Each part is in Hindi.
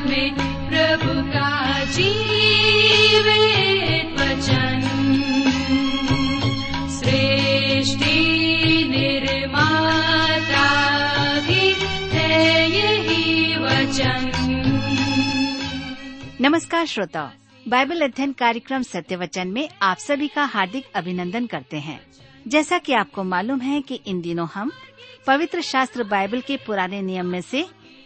में प्रभु का नमस्कार श्रोताओ बाइबल अध्ययन कार्यक्रम सत्य वचन में आप सभी का हार्दिक अभिनंदन करते हैं। जैसा कि आपको मालूम है कि इन दिनों हम पवित्र शास्त्र बाइबल के पुराने नियम में से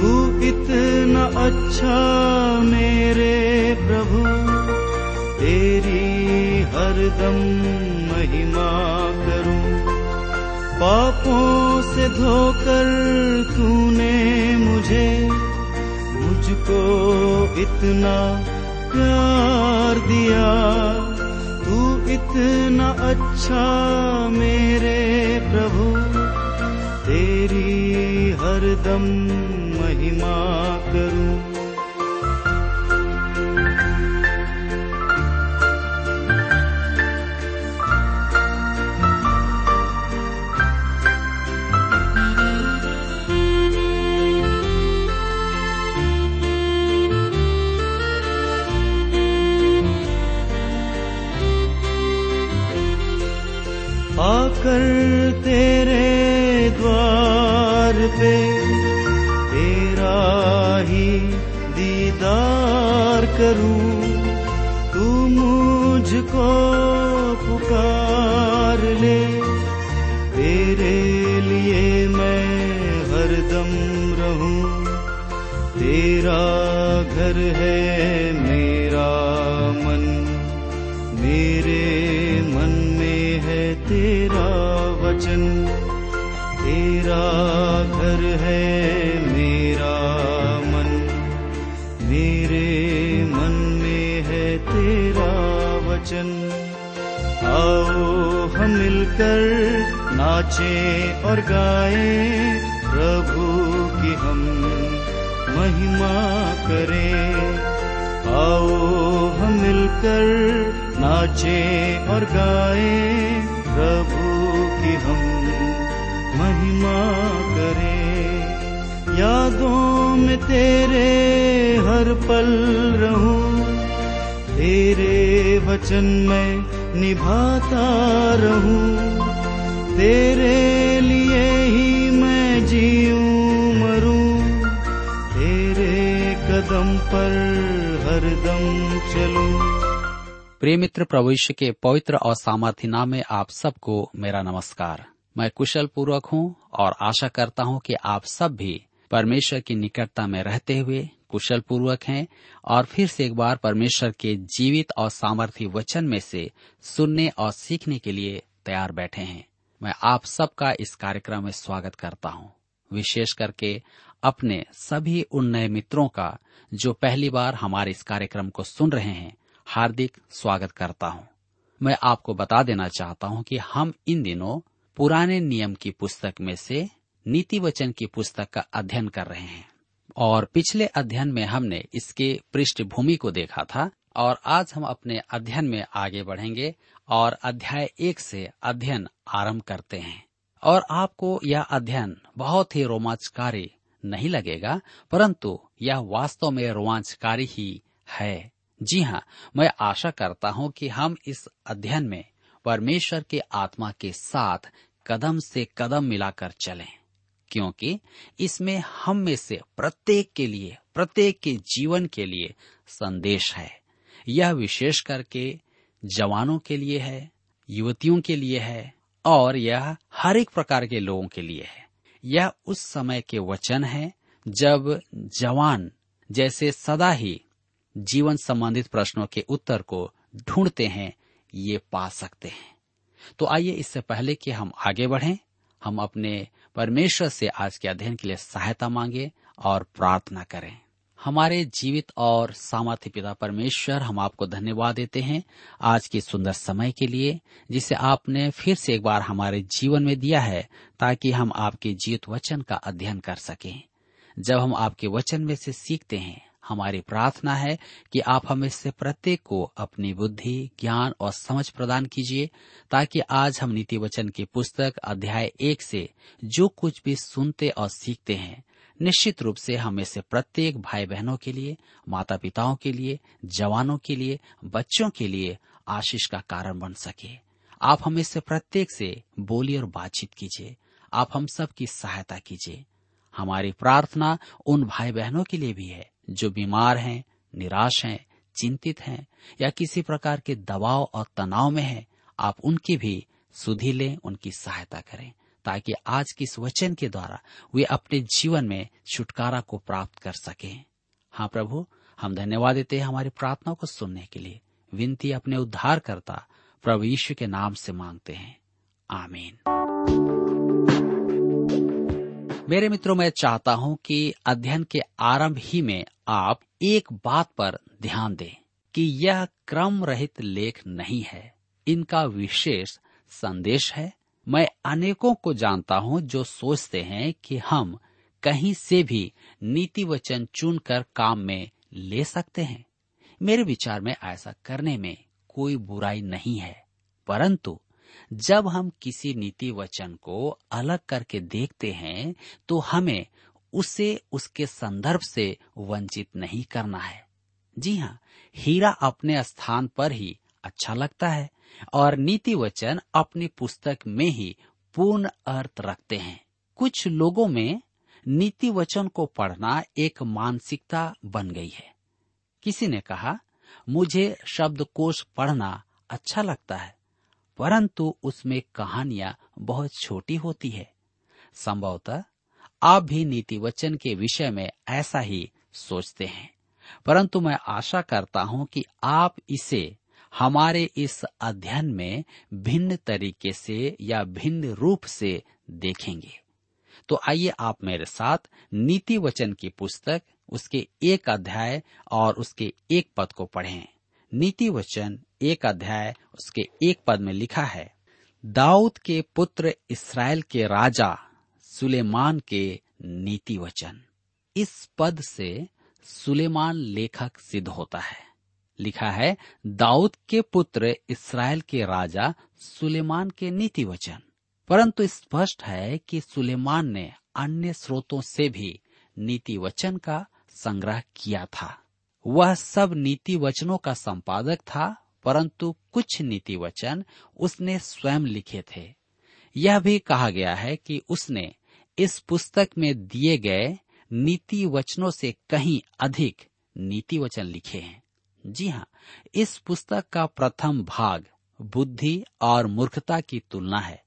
तू इतना अच्छा मेरे प्रभु, तेरी हरदम महिमा करूँ। पापों से धोकर तूने मुझे, मुझको इतना प्यार दिया। तू इतना अच्छा मेरे प्रभु, तेरी हरदम महिमा करूँ आकर तेरे द्वार पे ही दीदार करूँ, तू मुझको पुकार ले। तेरे लिए मैं हरदम रहूँ, तेरा घर है मेरा मन, मेरे मन में है तेरा वचन, तेरा घर है मिलकर नाचें और गाए, प्रभु की हम महिमा करें। आओ हम मिलकर नाचे और गाए, प्रभु की हम महिमा करें। यादों में तेरे हर पल रहूँ, तेरे वचन में निभाता रहूँ। तेरे लिए ही मैं जीऊं मरूं। तेरे कदम पर हरदम चलूँ। प्रिय मित्र यीशु के पवित्र और सामर्थ्य नाम में आप सबको मेरा नमस्कार। मैं कुशल पूर्वक हूँ और आशा करता हूँ कि आप सब भी परमेश्वर की निकटता में रहते हुए कुशल पूर्वक हैं और फिर से एक बार परमेश्वर के जीवित और सामर्थ्य वचन में से सुनने और सीखने के लिए तैयार बैठे हैं। मैं आप सबका इस कार्यक्रम में स्वागत करता हूँ, विशेष करके अपने सभी उन नए मित्रों का, जो पहली बार हमारे इस कार्यक्रम को सुन रहे हैं। हार्दिक स्वागत करता हूँ। मैं आपको बता देना चाहता हूँ कि हम इन दिनों पुराने नियम की पुस्तक में से नीति वचन की पुस्तक का अध्ययन कर रहे हैं। और पिछले अध्ययन में हमने इसके पृष्ठभूमि को देखा था और आज हम अपने अध्ययन में आगे बढ़ेंगे और अध्याय एक से अध्ययन आरंभ करते हैं। और आपको यह अध्ययन बहुत ही रोमांचकारी नहीं लगेगा, परंतु यह वास्तव में रोमांचकारी ही है। जी हाँ मैं आशा करता हूँ कि हम इस अध्ययन में परमेश्वर के आत्मा के साथ कदम से कदम मिलाकर चलें। क्योंकि इसमें हम में से प्रत्येक के लिए, प्रत्येक के जीवन के लिए संदेश है। यह विशेष करके जवानों के लिए है, युवतियों के लिए है और यह हर एक प्रकार के लोगों के लिए है। यह उस समय के वचन है जब जवान जैसे सदा ही जीवन संबंधित प्रश्नों के उत्तर को ढूंढते हैं, ये पा सकते हैं। तो आइए इससे पहले कि हम आगे बढ़ें, हम अपने परमेश्वर से आज के अध्ययन के लिए सहायता मांगे और प्रार्थना करें। हमारे जीवित और सामर्थ्य पिता परमेश्वर, हम आपको धन्यवाद देते हैं आज के सुंदर समय के लिए, जिसे आपने फिर से एक बार हमारे जीवन में दिया है, ताकि हम आपके जीवित वचन का अध्ययन कर सकें। जब हम आपके वचन में से सीखते हैं हमारी प्रार्थना है कि आप हमें से प्रत्येक को अपनी बुद्धि, ज्ञान और समझ प्रदान कीजिए, ताकि आज हम नीति वचन की पुस्तक अध्याय एक से जो कुछ भी सुनते और सीखते हैं, निश्चित रूप से हमें से प्रत्येक भाई बहनों के लिए माता पिताओं के लिए, जवानों के लिए, बच्चों के लिए आशीष का कारण बन सके। आप हमें से प्रत्येक से बोली और बातचीत कीजिए। आप हम सब की सहायता कीजिए। हमारी प्रार्थना उन भाई बहनों के लिए भी है। जो बीमार हैं, निराश हैं, चिंतित हैं या किसी प्रकार के दबाव और तनाव में हैं, आप उनकी भी सुधि लें उनकी सहायता करें ताकि आज की इस वचन के द्वारा वे अपने जीवन में छुटकारा को प्राप्त कर सकें। हाँ प्रभु हम धन्यवाद देते हैं हमारी प्रार्थनाओं को सुनने के लिए। विनती अपने उद्धार करता प्रभु यीशु के नाम से मांगते हैं। आमीन। मेरे मित्रों, मैं चाहता हूँ कि अध्ययन के आरंभ ही में आप एक बात पर ध्यान दें कि यह क्रम रहित लेख नहीं है। इनका विशेष संदेश है। मैं अनेकों को जानता हूँ जो सोचते हैं कि हम कहीं से भी नीति वचन चुनकर काम में ले सकते हैं। मेरे विचार में ऐसा करने में कोई बुराई नहीं है, परंतु जब हम किसी नीति वचन को अलग करके देखते हैं तो हमें उसे उसके संदर्भ से वंचित नहीं करना है। जी हाँ हीरा अपने स्थान पर ही अच्छा लगता है और नीति वचन अपनी पुस्तक में ही पूर्ण अर्थ रखते हैं। कुछ लोगों में नीति वचन को पढ़ना एक मानसिकता बन गई है। किसी ने कहा, मुझे शब्दकोश पढ़ना अच्छा लगता है। परंतु उसमें कहानियाँ बहुत छोटी होती है। संभवतः आप भी नीति वचन के विषय में ऐसा ही सोचते हैं। परंतु मैं आशा करता हूँ कि आप इसे हमारे इस अध्ययन में भिन्न तरीके से या भिन्न रूप से देखेंगे। तो आइए आप मेरे साथ नीति वचन की पुस्तक, उसके एक अध्याय और उसके एक पद को पढ़ें। नीति वचन, एक अध्याय, उसके एक पद में लिखा है, दाऊद के पुत्र इसराइल के राजा सुलेमान के नीति वचन। इस पद से सुलेमान लेखक सिद्ध होता है। लिखा है, दाऊद के पुत्र इसराइल के राजा सुलेमान के नीति वचन। परंतु स्पष्ट है कि सुलेमान ने अन्य स्रोतों से भी नीति वचन का संग्रह किया था। वह सब नीति वचनों का संपादक था, परंतु कुछ नीति वचन उसने स्वयं लिखे थे। यह भी कहा गया है कि उसने इस पुस्तक में दिए गए नीति वचनों से कहीं अधिक नीति वचन लिखे हैं। जी हाँ इस पुस्तक का प्रथम भाग बुद्धि और मूर्खता की तुलना है।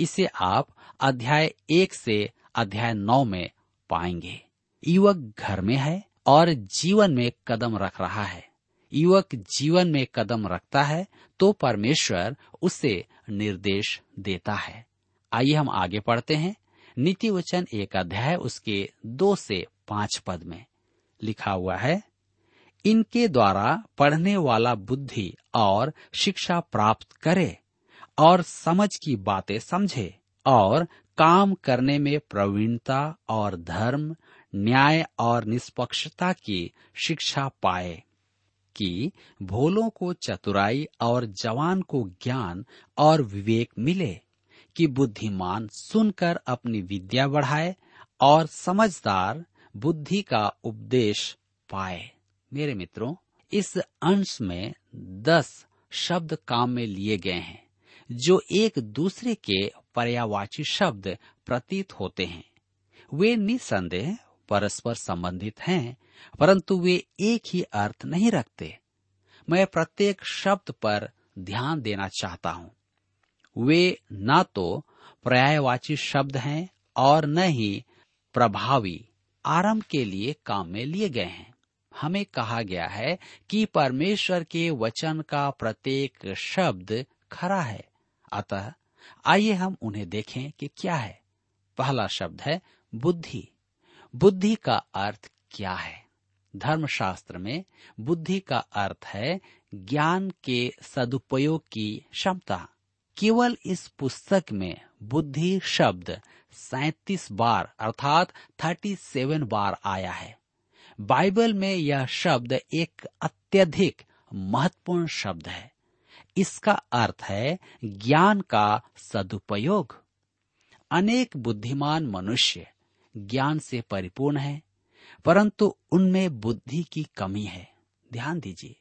इसे आप अध्याय एक से अध्याय नौ में पाएँगे। युवक घर में है और जीवन में कदम रख रहा है। युवक जीवन में कदम रखता है तो परमेश्वर उसे निर्देश देता है। आइए हम आगे पढ़ते हैं। नीति वचन एक अध्याय, उसके दो से पाँच पद में लिखा हुआ है, इनके द्वारा पढ़ने वाला बुद्धि और शिक्षा प्राप्त करे और समझ की बातें समझे और काम करने में प्रवीणता और धर्म न्याय और निष्पक्षता की शिक्षा पाए कि भोलों को चतुराई और जवान को ज्ञान और विवेक मिले कि बुद्धिमान सुनकर अपनी विद्या बढ़ाए और समझदार बुद्धि का उपदेश पाए। मेरे मित्रों, इस अंश में दस शब्द काम में लिए गए हैं, जो एक दूसरे के पर्यावाची शब्द प्रतीत होते हैं। वे निसंदेह परस्पर संबंधित हैं, परंतु वे एक ही अर्थ नहीं रखते। मैं प्रत्येक शब्द पर ध्यान देना चाहता हूँ। वे न तो पर्यायवाची शब्द हैं और न ही प्रभावी आरंभ के लिए काम में लिए गए हैं। हमें कहा गया है कि परमेश्वर के वचन का प्रत्येक शब्द खरा है। अतः आइए हम उन्हें देखें कि क्या है। पहला शब्द है बुद्धि। बुद्धि का अर्थ क्या है? धर्मशास्त्र में बुद्धि का अर्थ है ज्ञान के सदुपयोग की क्षमता। केवल इस पुस्तक में बुद्धि शब्द सैतीस बार अर्थात थर्टी सेवन बार आया है। बाइबल में यह शब्द एक अत्यधिक महत्वपूर्ण शब्द है। इसका अर्थ है ज्ञान का सदुपयोग। अनेक बुद्धिमान मनुष्य ज्ञान से परिपूर्ण है, परंतु उनमें बुद्धि की कमी है। ध्यान दीजिए,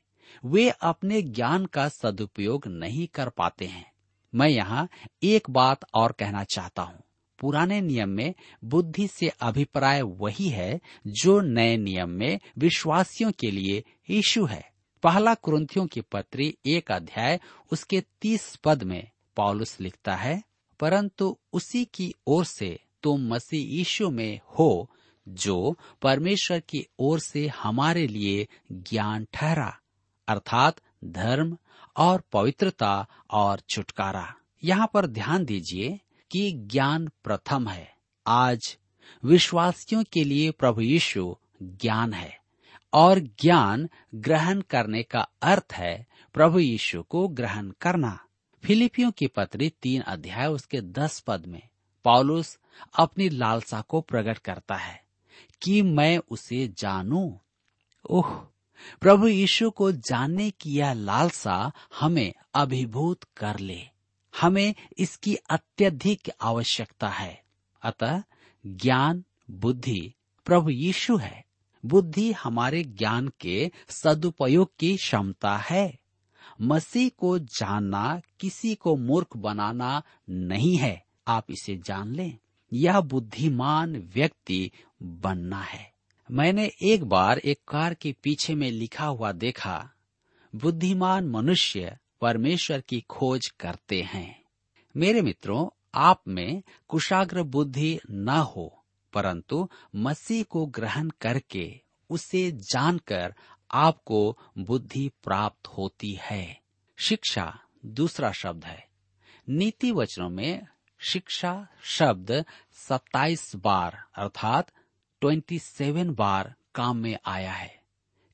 वे अपने ज्ञान का सदुपयोग नहीं कर पाते हैं। मैं यहाँ एक बात और कहना चाहता हूँ। पुराने नियम में बुद्धि से अभिप्राय वही है जो नए नियम में विश्वासियों के लिए यीशु है। पहला कुरंथियों की पत्री एक अध्याय, उसके तीस पद में पॉलुस लिखता है, परंतु उसी की ओर से तुम मसीह यीशु में हो, जो परमेश्वर की ओर से हमारे लिए ज्ञान ठहरा, अर्थात धर्म और पवित्रता और छुटकारा। यहाँ पर ध्यान दीजिए कि ज्ञान प्रथम है। आज विश्वासियों के लिए प्रभु यीशु ज्ञान है और ज्ञान ग्रहण करने का अर्थ है प्रभु यीशु को ग्रहण करना। फिलिपियों की पत्री तीन अध्याय उसके दस पद में पॉलुस अपनी लालसा को प्रकट करता है कि मैं उसे जानूं। ओह, प्रभु यीशु को जानने की यह लालसा हमें अभिभूत कर ले। हमें इसकी अत्यधिक आवश्यकता है। अतः ज्ञान, बुद्धि, प्रभु यीशु है। बुद्धि हमारे ज्ञान के सदुपयोग की क्षमता है। मसीह को जानना, किसी को मूर्ख बनाना नहीं है। आप इसे जान लें। यह बुद्धिमान व्यक्ति बनना है। मैंने एक बार एक कार के पीछे में लिखा हुआ देखा, बुद्धिमान मनुष्य परमेश्वर की खोज करते हैं। मेरे मित्रों, आप में कुशाग्र बुद्धि न हो, परंतु मसीह को ग्रहण करके उसे जानकर आपको बुद्धि प्राप्त होती है। शिक्षा, दूसरा शब्द है। नीति वचनों में शिक्षा शब्द 27 बार, अर्थात 27 बार काम में आया है।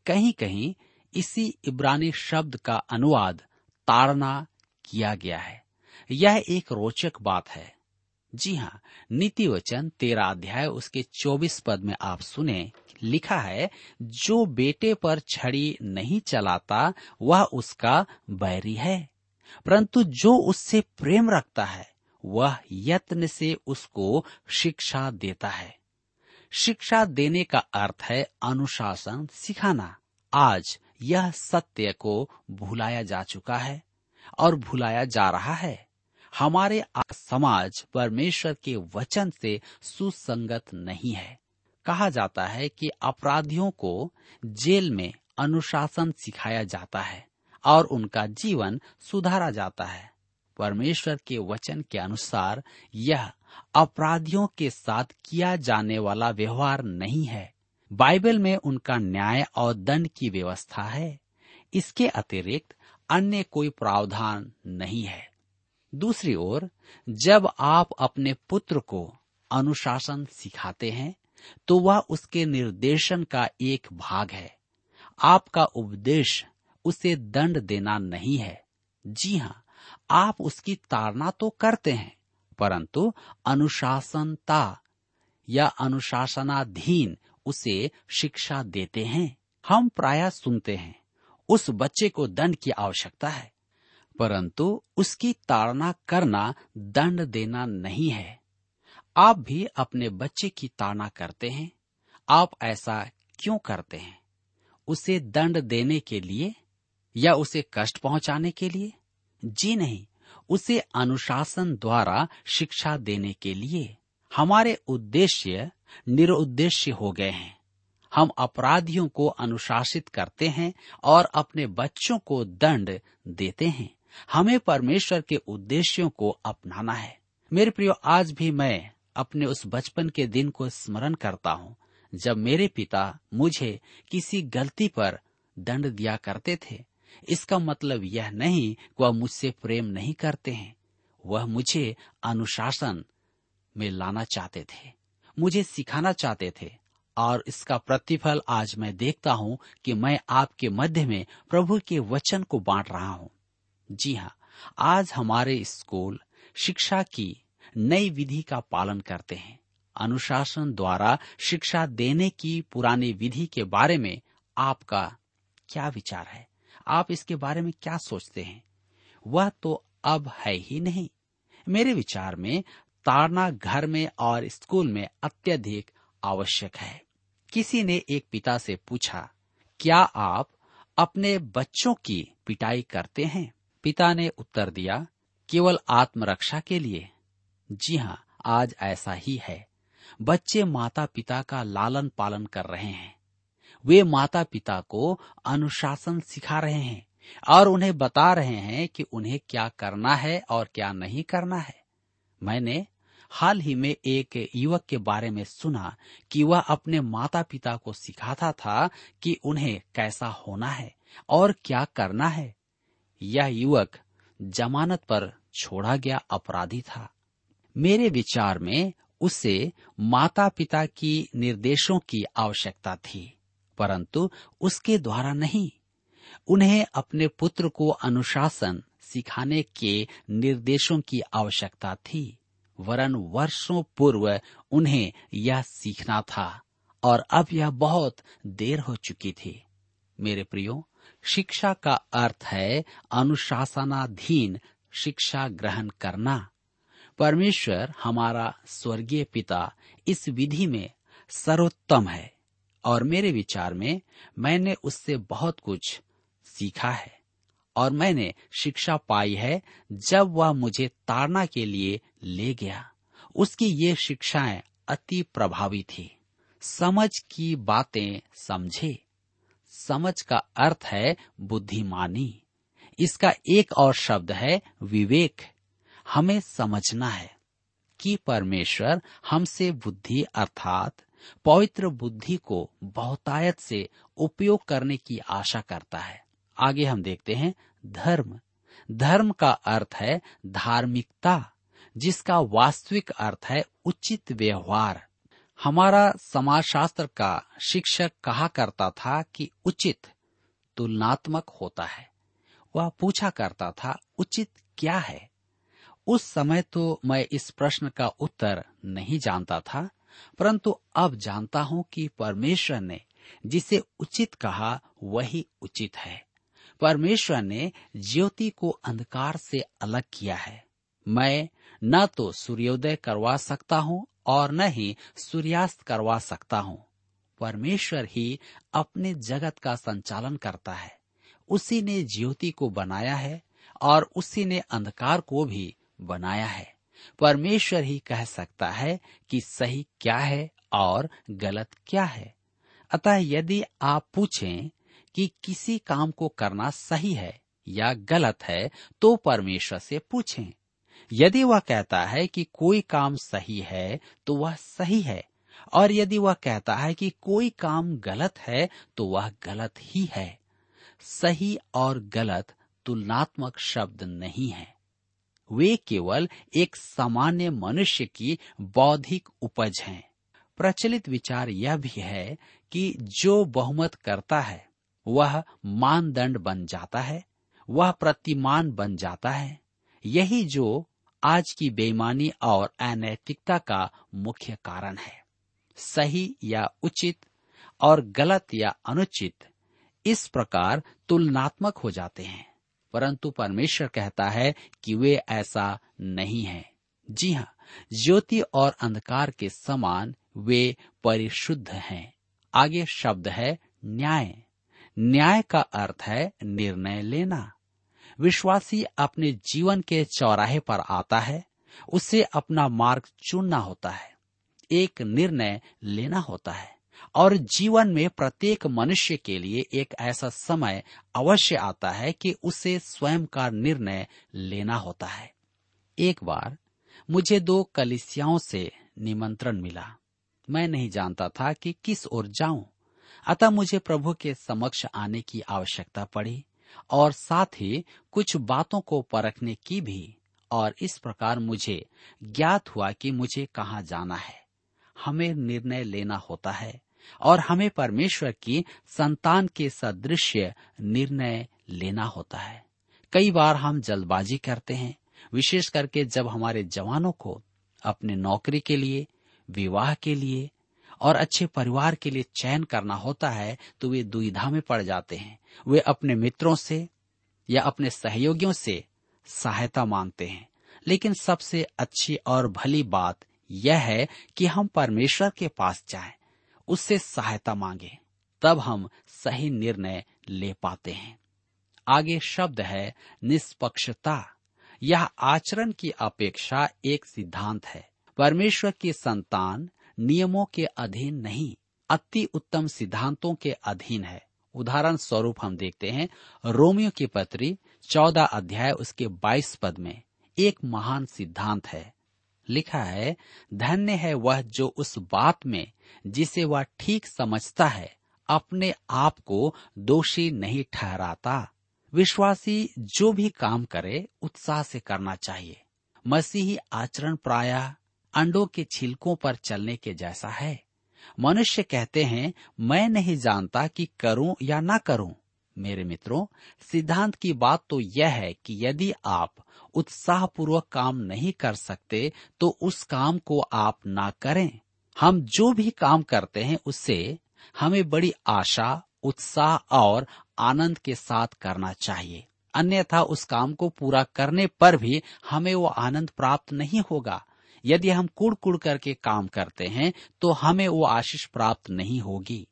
कहीं कहीं इसी इब्रानी शब्द का अनुवाद ताड़ना किया गया है। यह एक रोचक बात है। जी हाँ नीति वचन तेरा अध्याय उसके चौबीस पद में आप सुने, लिखा है, जो बेटे पर छड़ी नहीं चलाता, वह उसका बैरी है। परंतु जो उससे प्रेम रखता है वह यत्न से उसको शिक्षा देता है। शिक्षा देने का अर्थ है अनुशासन सिखाना। आज यह सत्य को भुलाया जा चुका है और भुलाया जा रहा है। हमारे समाज परमेश्वर के वचन से सुसंगत नहीं है। कहा जाता है कि अपराधियों को जेल में अनुशासन सिखाया जाता है और उनका जीवन सुधारा जाता है। परमेश्वर के वचन के अनुसार यह अपराधियों के साथ किया जाने वाला व्यवहार नहीं है। बाइबल में उनका न्याय और दंड की व्यवस्था है। इसके अतिरिक्त अन्य कोई प्रावधान नहीं है। दूसरी ओर, जब आप अपने पुत्र को अनुशासन सिखाते हैं तो वह उसके निर्देशन का एक भाग है। आपका उपदेश उसे दंड देना नहीं है। जी हाँ आप उसकी ताड़ना तो करते हैं, परंतु अनुशासनता या अनुशासनाधीन उसे शिक्षा देते हैं। हम प्राय सुनते हैं, उस बच्चे को दंड की आवश्यकता है, परंतु उसकी ताड़ना करना दंड देना नहीं है। आप भी अपने बच्चे की ताड़ना करते हैं, आप ऐसा क्यों करते हैं? उसे दंड देने के लिए या उसे कष्ट पहुँचाने के लिए? जी नहीं, उसे अनुशासन द्वारा शिक्षा देने के लिए हमारे उद्देश्य निरुद्देश्य हो गए हैं। हम अपराधियों को अनुशासित करते हैं और अपने बच्चों को दंड देते हैं। हमें परमेश्वर के उद्देश्यों को अपनाना है। मेरे प्रियो, आज भी मैं अपने उस बचपन के दिन को स्मरण करता हूँ, जब मेरे पिता मुझे किसी गलती पर दंड दिया करते थे। इसका मतलब यह नहीं कि वह मुझसे प्रेम नहीं करते हैं। वह मुझे अनुशासन में लाना चाहते थे, मुझे सिखाना चाहते थे, और इसका प्रतिफल आज मैं देखता हूँ कि मैं आपके मध्य में प्रभु के वचन को बांट रहा हूँ। जी हाँ आज हमारे स्कूल शिक्षा की नई विधि का पालन करते हैं। अनुशासन द्वारा शिक्षा देने की पुरानी विधि के बारे में आपका क्या विचार है? आप इसके बारे में क्या सोचते हैं? वह तो अब है ही नहीं। मेरे विचार में ताड़ना घर में और स्कूल में अत्यधिक आवश्यक है। किसी ने एक पिता से पूछा, क्या आप अपने बच्चों की पिटाई करते हैं? पिता ने उत्तर दिया, केवल आत्मरक्षा के लिए। जी हाँ आज ऐसा ही है। बच्चे माता पिता का लालन पालन कर रहे हैं। वे माता पिता को अनुशासन सिखा रहे हैं और उन्हें बता रहे हैं कि उन्हें क्या करना है और क्या नहीं करना है। मैंने हाल ही में एक युवक के बारे में सुना कि वह अपने माता पिता को सिखाता था कि उन्हें कैसा होना है और क्या करना है। यह युवक जमानत पर छोड़ा गया अपराधी था। मेरे विचार में उसे माता पिता की निर्देशों की आवश्यकता थी। परंतु उसके द्वारा नहीं। उन्हें अपने पुत्र को अनुशासन सिखाने के निर्देशों की आवश्यकता थी। वरन वर्षों पूर्व उन्हें यह सीखना था और अब यह बहुत देर हो चुकी थी। मेरे प्रियो, शिक्षा का अर्थ है अनुशासनाधीन शिक्षा ग्रहण करना। परमेश्वर हमारा स्वर्गीय पिता इस विधि में सर्वोत्तम है। और मेरे विचार में मैंने उससे बहुत कुछ सीखा है और मैंने शिक्षा पाई है जब वह मुझे ताड़ना के लिए ले गया। उसकी ये शिक्षाएँ अति प्रभावी थी। समझ की बातें समझे। समझ का अर्थ है बुद्धिमानी। इसका एक और शब्द है विवेक। हमें समझना है कि परमेश्वर हमसे बुद्धि अर्थात पवित्र बुद्धि को बहुतायत से उपयोग करने की आशा करता है। आगे हम देखते हैं धर्म। धर्म का अर्थ है धार्मिकता, जिसका वास्तविक अर्थ है उचित व्यवहार। हमारा समाजशास्त्र का शिक्षक कहा करता था कि उचित तुलनात्मक होता है। वह पूछा करता था, उचित क्या है? उस समय तो मैं इस प्रश्न का उत्तर नहीं जानता था परंतु अब जानता हूँ कि परमेश्वर ने जिसे उचित कहा, वही उचित है। परमेश्वर ने ज्योति को अंधकार से अलग किया है। मैं न तो सूर्योदय करवा सकता हूँ और न ही सूर्यास्त करवा सकता हूँ। परमेश्वर ही अपने जगत का संचालन करता है। उसी ने ज्योति को बनाया है और उसी ने अंधकार को भी बनाया है। परमेश्वर ही कह सकता है कि सही क्या है और गलत क्या है। अतः यदि आप पूछें कि किसी काम को करना सही है या गलत है तो परमेश्वर से पूछें। यदि वह कहता है कि कोई काम सही है तो वह सही है। और यदि वह कहता है कि कोई काम गलत है तो वह गलत ही है। सही और गलत तुलनात्मक शब्द नहीं है। वे केवल एक सामान्य मनुष्य की बौद्धिक उपज हैं। प्रचलित विचार यह भी है कि जो बहुमत करता है, वह मानदंड बन जाता है, वह प्रतिमान बन जाता है। यही जो आज की बेईमानी और अनैतिकता का मुख्य कारण है। सही या उचित और गलत या अनुचित, इस प्रकार तुलनात्मक हो जाते हैं। परंतु परमेश्वर कहता है कि वे ऐसा नहीं है। जी हाँ ज्योति और अंधकार के समान वे परिशुद्ध हैं। आगे शब्द है न्याय। न्याय का अर्थ है निर्णय लेना। विश्वासी अपने जीवन के चौराहे पर आता है, उसे अपना मार्ग चुनना होता है। एक निर्णय लेना होता है। और जीवन में प्रत्येक मनुष्य के लिए एक ऐसा समय अवश्य आता है कि उसे स्वयं का निर्णय लेना होता है। एक बार मुझे दो कलिसियाओं से निमंत्रण मिला। मैं नहीं जानता था कि किस ओर जाऊँ। अतः मुझे प्रभु के समक्ष आने की आवश्यकता पड़ी और साथ ही कुछ बातों को परखने की भी और इस प्रकार मुझे ज्ञात हुआ कि मुझे कहाँ जाना है। हमें निर्णय लेना होता है। और हमें परमेश्वर की संतान के सदृश निर्णय लेना होता है। कई बार हम जल्दबाजी करते हैं विशेष करके जब हमारे जवानों को अपने नौकरी के लिए विवाह के लिए और अच्छे परिवार के लिए चयन करना होता है तो वे दुविधा में पड़ जाते हैं। वे अपने मित्रों से या अपने सहयोगियों से सहायता मांगते हैं। लेकिन सबसे अच्छी और भली बात यह है कि हम परमेश्वर के पास जाएँ, उससे सहायता मांगे, तब हम सही निर्णय ले पाते हैं। आगे शब्द है निष्पक्षता। यह आचरण की अपेक्षा एक सिद्धांत है। परमेश्वर की संतान नियमों के अधीन नहीं, अति उत्तम सिद्धांतों के अधीन है। उदाहरण स्वरूप हम देखते हैं, रोमियो की पत्री चौदह अध्याय उसके बाईस पद में एक महान सिद्धांत है। लिखा है, धन्य है वह जो उस बात में, जिसे वह ठीक समझता है, अपने आप को दोषी नहीं ठहराता। विश्वासी जो भी काम करे, उत्साह से करना चाहिए। मसीही आचरण प्रायः अंडों के छिलकों पर चलने के जैसा है। मनुष्य कहते हैं, मैं नहीं जानता कि करूँ या ना करूँ। मेरे मित्रों, सिद्धांत की बात तो यह है कि यदि आप उत्साहपूर्वक काम नहीं कर सकते तो उस काम को आप ना करें। हम जो भी काम करते हैं, उससे हमें बड़ी आशा, उत्साह और आनंद के साथ करना चाहिए। अन्यथा उस काम को पूरा करने पर भी हमें वो आनंद प्राप्त नहीं होगा। यदि हम कुड़ कुड़ करके काम करते हैं तो हमें वो आशीष प्राप्त नहीं होगी।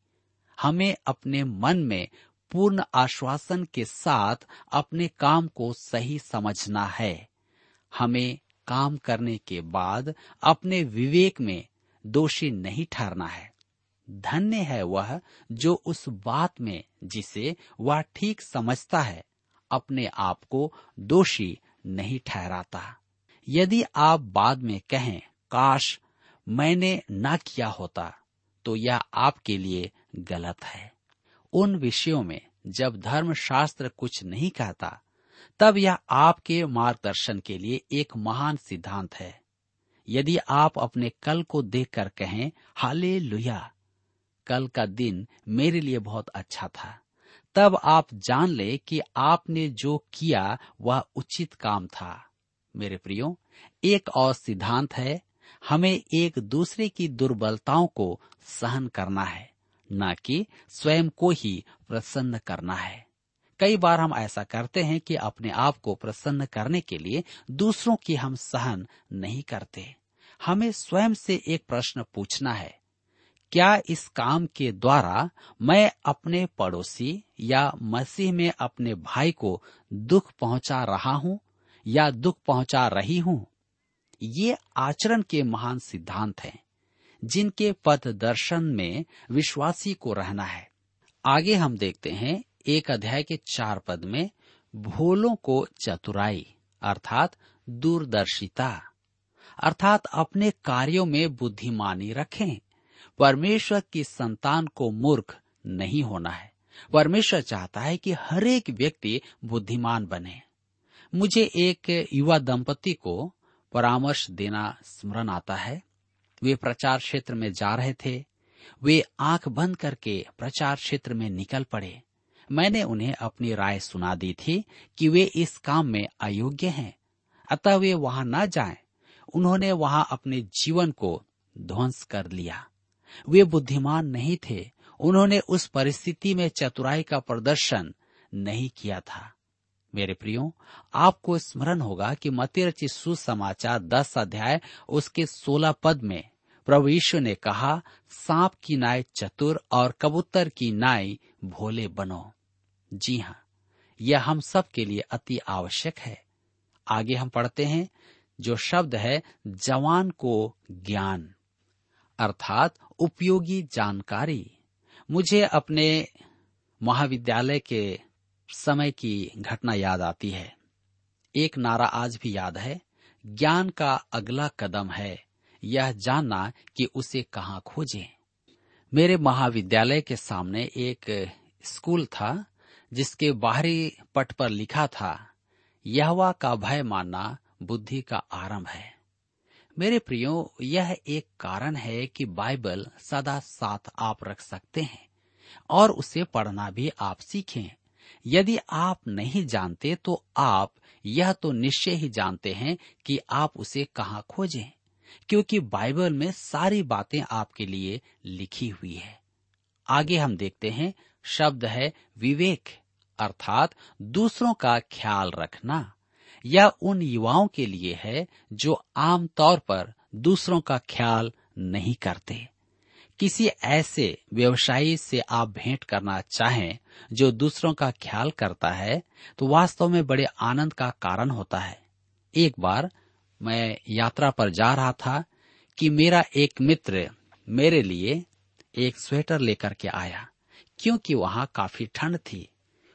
हमें अपने मन में पूर्ण आश्वासन के साथ अपने काम को सही समझना है। हमें काम करने के बाद अपने विवेक में दोषी नहीं ठहरना है। धन्य है वह जो उस बात में जिसे वह ठीक समझता है, अपने आप को दोषी नहीं ठहराता। यदि आप बाद में कहें, काश मैंने न किया होता तो यह आपके लिए गलत है। उन विषयों में जब धर्मशास्त्र कुछ नहीं कहता, तब यह आपके मार्गदर्शन के लिए एक महान सिद्धांत है। यदि आप अपने कल को देखकर कहें हाले लुया कल का दिन मेरे लिए बहुत अच्छा था, तब आप जान ले कि आपने जो किया वह उचित काम था। मेरे प्रियो, एक और सिद्धांत है, हमें एक दूसरे की दुर्बलताओं को सहन करना है। न कि स्वयं को ही प्रसन्न करना है। कई बार हम ऐसा करते हैं कि अपने आप को प्रसन्न करने के लिए दूसरों की हम सहन नहीं करते। हमें स्वयं से एक प्रश्न पूछना है, क्या इस काम के द्वारा मैं अपने पड़ोसी या मसीह में अपने भाई को दुख पहुँचा रहा हूँ या दुख पहुँचा रही हूँ? ये आचरण के महान सिद्धांत हैं। जिनके पथ दर्शन में विश्वासी को रहना है। आगे हम देखते हैं एक अध्याय के चार पद में, भोलों को चतुराई, अर्थात दूरदर्शिता। अर्थात अपने कार्यों में बुद्धिमानी रखें। परमेश्वर की संतान को मूर्ख नहीं होना है। परमेश्वर चाहता है कि हर एक व्यक्ति बुद्धिमान बने। मुझे एक युवा दंपति को परामर्श देना स्मरण आता है। वे प्रचार क्षेत्र में जा रहे थे। वे आँख बंद करके प्रचार क्षेत्र में निकल पड़े। मैंने उन्हें अपनी राय सुना दी थी कि वे इस काम में अयोग्य हैं। अतः वे वहाँ न जाएँ। उन्होंने वहाँ अपने जीवन को ध्वंस कर लिया। वे बुद्धिमान नहीं थे। उन्होंने उस परिस्थिति में चतुराई का प्रदर्शन नहीं किया था। मेरे प्रियो, आपको स्मरण होगा कि मती रचित सुसमाचार दस अध्याय उसके सोलह पद में प्रभु यीशु ने कहा, सांप की नाय चतुर और कबूतर की नाय भोले बनो। जी हाँ यह हम सब के लिए अति आवश्यक है। आगे हम पढ़ते हैं, जो शब्द है, जवान को ज्ञान। अर्थात उपयोगी जानकारी। मुझे अपने महाविद्यालय के समय की घटना याद आती है। एक नारा आज भी याद है। ज्ञान का अगला कदम है। यह जानना कि उसे कहाँ खोजें। मेरे महाविद्यालय के सामने एक स्कूल था, जिसके बाहरी पट पर लिखा था, यहवा का भय मानना बुद्धि का आरंभ है। मेरे प्रियो, यह एक कारण है कि बाइबल सदा साथ आप रख सकते हैं, और उसे पढ़ना भी आप सीखें। यदि आप नहीं जानते तो आप, यह तो निश्चय ही जानते हैं कि आप उसे कहाँ खोजें। क्योंकि बाइबल में सारी बातें आपके लिए लिखी हुई है। आगे हम देखते हैं, शब्द है विवेक, अर्थात दूसरों का ख्याल रखना यह उन युवाओं के लिए है जो आमतौर पर दूसरों का ख्याल नहीं करते। किसी ऐसे व्यवसायी से आप भेंट करना चाहें जो दूसरों का ख्याल करता है तो वास्तव में बड़े आनंद का कारण होता है। एक बार मैं यात्रा पर जा रहा था कि मेरा एक मित्र मेरे लिए एक स्वेटर लेकर के आया, क्योंकि वहाँ काफ़ी ठंड थी।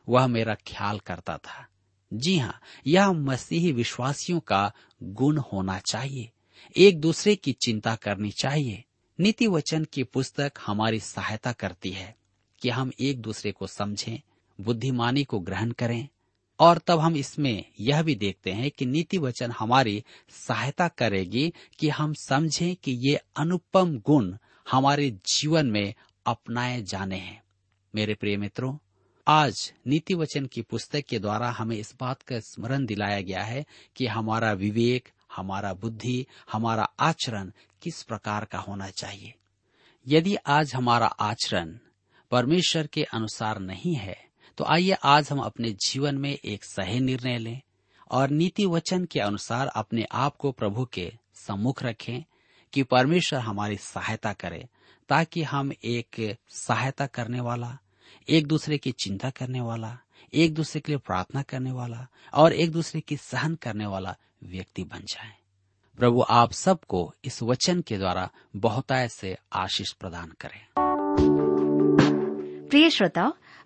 वह मेरा ख्याल करता था, जी हाँ यह मसीही विश्वासियों का गुण होना चाहिए। एक दूसरे की चिंता करनी चाहिए। नीति वचन की पुस्तक हमारी सहायता करती है कि हम एक दूसरे को समझें, बुद्धिमानी को ग्रहण करें और तब हम इसमें यह भी देखते हैं कि नीति वचन हमारी सहायता करेगी कि हम समझें कि ये अनुपम गुण हमारे जीवन में अपनाए जाने हैं। मेरे प्रिय मित्रों, आज नीति वचन की पुस्तक के द्वारा हमें इस बात का स्मरण दिलाया गया है कि हमारा विवेक, हमारा बुद्धि, हमारा आचरण किस प्रकार का होना चाहिए। यदि आज हमारा आचरण परमेश्वर के अनुसार नहीं है तो आइए आज हम अपने जीवन में एक सही निर्णय लें और नीति वचन के अनुसार अपने आप को प्रभु के सम्मुख रखें कि परमेश्वर हमारी सहायता करे ताकि हम एक सहायता करने वाला, एक दूसरे की चिंता करने वाला, एक दूसरे के लिए प्रार्थना करने वाला और एक दूसरे की सहन करने वाला व्यक्ति बन जाए। प्रभु आप सबको इस वचन के द्वारा बहुताय से आशीष प्रदान करें। प्रिय श्रोताओ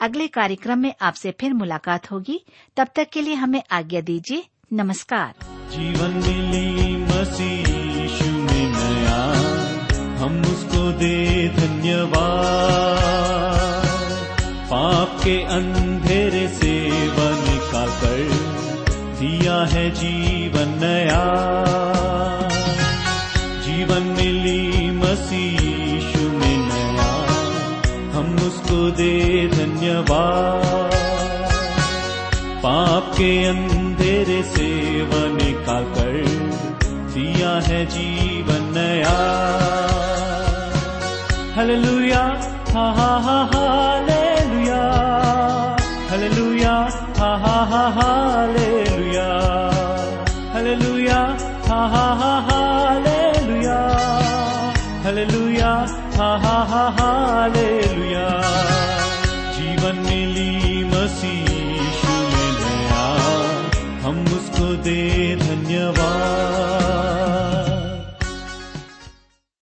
अगले कार्यक्रम में आपसे फिर मुलाकात होगी। तब तक के लिए हमें आज्ञा दीजिए। नमस्कार। जीवन मिली मसीह में नया, हम उसको दे धन्यवाद। पाप के अंधेरे से वह निकाल कर दिया है जीवन नया। पाप के अंधेरे से वन का कर दिया है जीवन नया। हल लुया हा हा हा।